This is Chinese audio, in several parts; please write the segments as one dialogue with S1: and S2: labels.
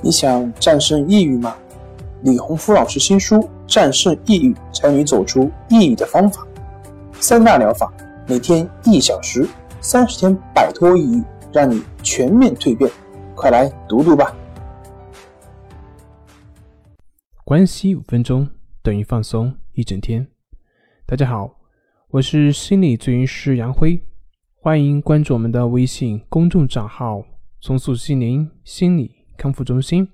S1: 你想战胜抑郁吗？李洪福老师新书《战胜抑郁，教你走出抑郁的方法》，三大疗法，每天一小时，三十天摆脱抑郁，让你全面蜕变。快来读读吧！
S2: 关系五分钟等于放松一整天。大家好，我是心理咨询师杨辉，欢迎关注我们的微信公众账号“松塑心灵心理”。康复中心，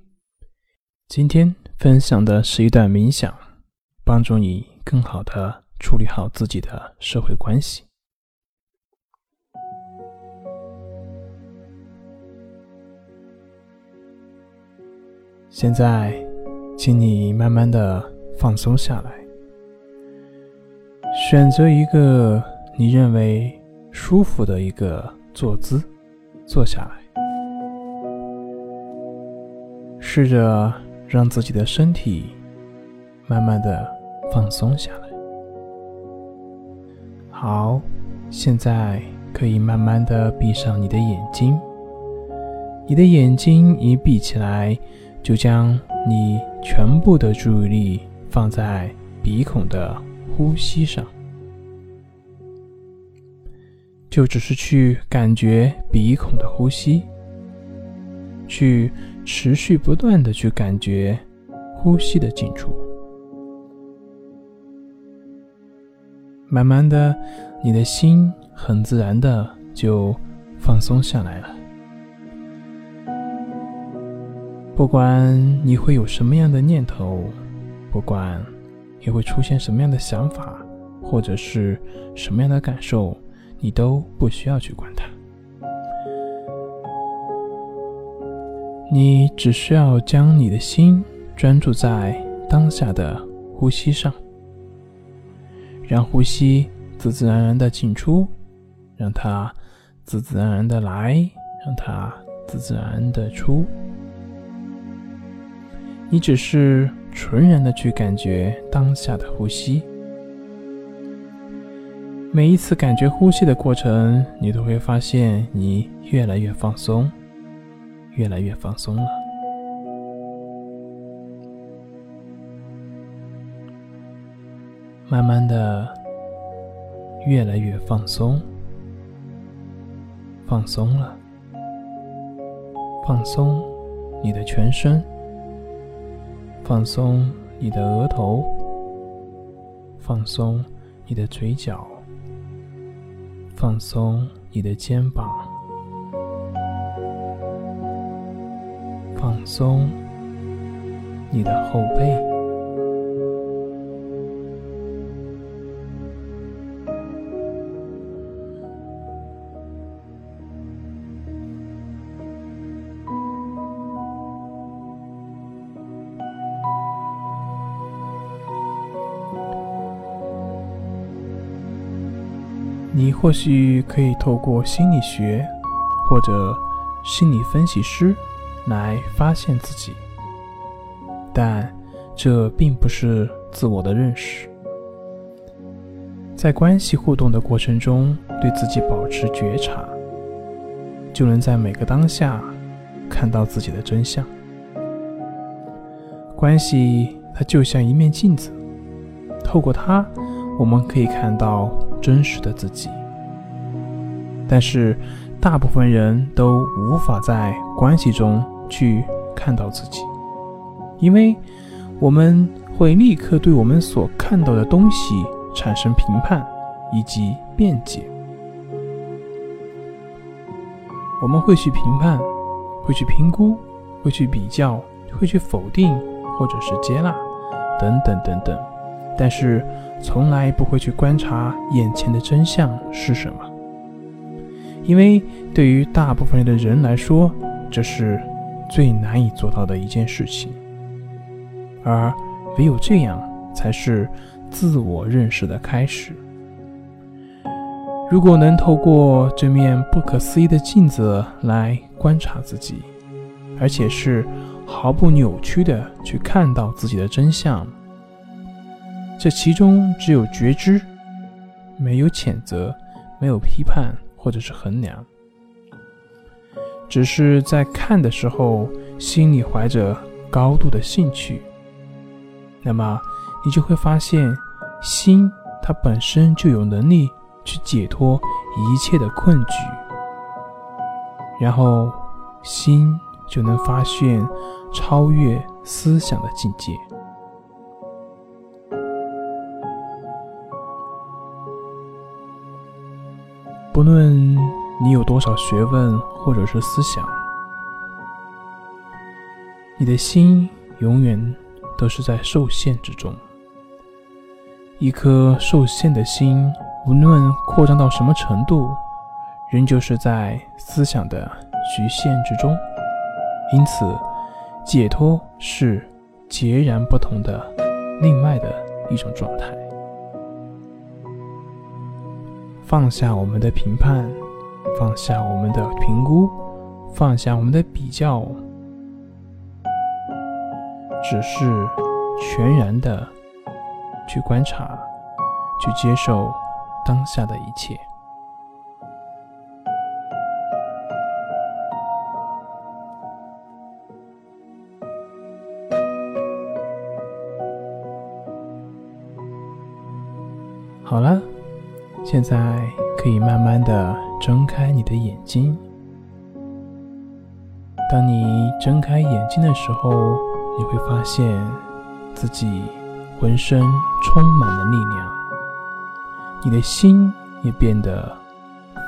S2: 今天分享的是一段冥想，帮助你更好的处理好自己的社会关系。现在，请你慢慢的放松下来，选择一个你认为舒服的一个坐姿，坐下来。试着让自己的身体慢慢的放松下来。好，现在可以慢慢的闭上你的眼睛。你的眼睛一闭起来，就将你全部的注意力放在鼻孔的呼吸上，就只是去感觉鼻孔的呼吸，去。持续不断的去感觉呼吸的进出，慢慢的，你的心很自然的就放松下来了。不管你会有什么样的念头，不管你会出现什么样的想法，或者是什么样的感受，你都不需要去管它。你只需要将你的心专注在当下的呼吸上，让呼吸自自然然的进出，让它自自然然的来，让它自自然然的出。你只是纯然的去感觉当下的呼吸，每一次感觉呼吸的过程，你都会发现你越来越放松。越来越放松了，慢慢的，越来越放松，放松了，放松你的全身，放松你的额头，放松你的嘴角，放松你的肩膀。松你的后背。你或许可以透过心理学或者心理分析师。来发现自己，但这并不是自我的认识。在关系互动的过程中，对自己保持觉察，就能在每个当下看到自己的真相。关系它就像一面镜子，透过它，我们可以看到真实的自己。但是，大部分人都无法在关系中。去看到自己，因为我们会立刻对我们所看到的东西产生评判以及辩解。我们会去评判，会去评估，会去比较，会去否定或者是接纳，等等等等。但是从来不会去观察眼前的真相是什么，因为对于大部分的人来说，这是。最难以做到的一件事情，而唯有这样，才是自我认识的开始。如果能透过这面不可思议的镜子来观察自己，而且是毫不扭曲的去看到自己的真相，这其中只有觉知，没有谴责，没有批判或者是衡量。只是在看的时候，心里怀着高度的兴趣，那么你就会发现，心它本身就有能力去解脱一切的困局，然后心就能发现超越思想的境界。不论你有多少学问或者是思想，你的心永远都是在受限之中。一颗受限的心，无论扩张到什么程度，仍旧是在思想的局限之中。因此，解脱是截然不同的另外的一种状态。放下我们的评判，放下我们的评估，放下我们的比较，只是全然的去观察，去接受当下的一切。好了。现在可以慢慢的睁开你的眼睛。当你睁开眼睛的时候，你会发现自己浑身充满了力量，你的心也变得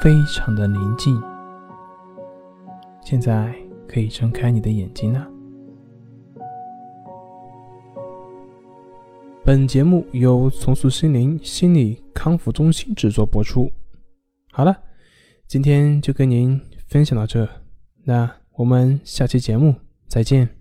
S2: 非常的宁静。现在可以睁开你的眼睛了。本节目由重塑心灵心理康复中心制作播出。好了，今天就跟您分享到这，那我们下期节目再见。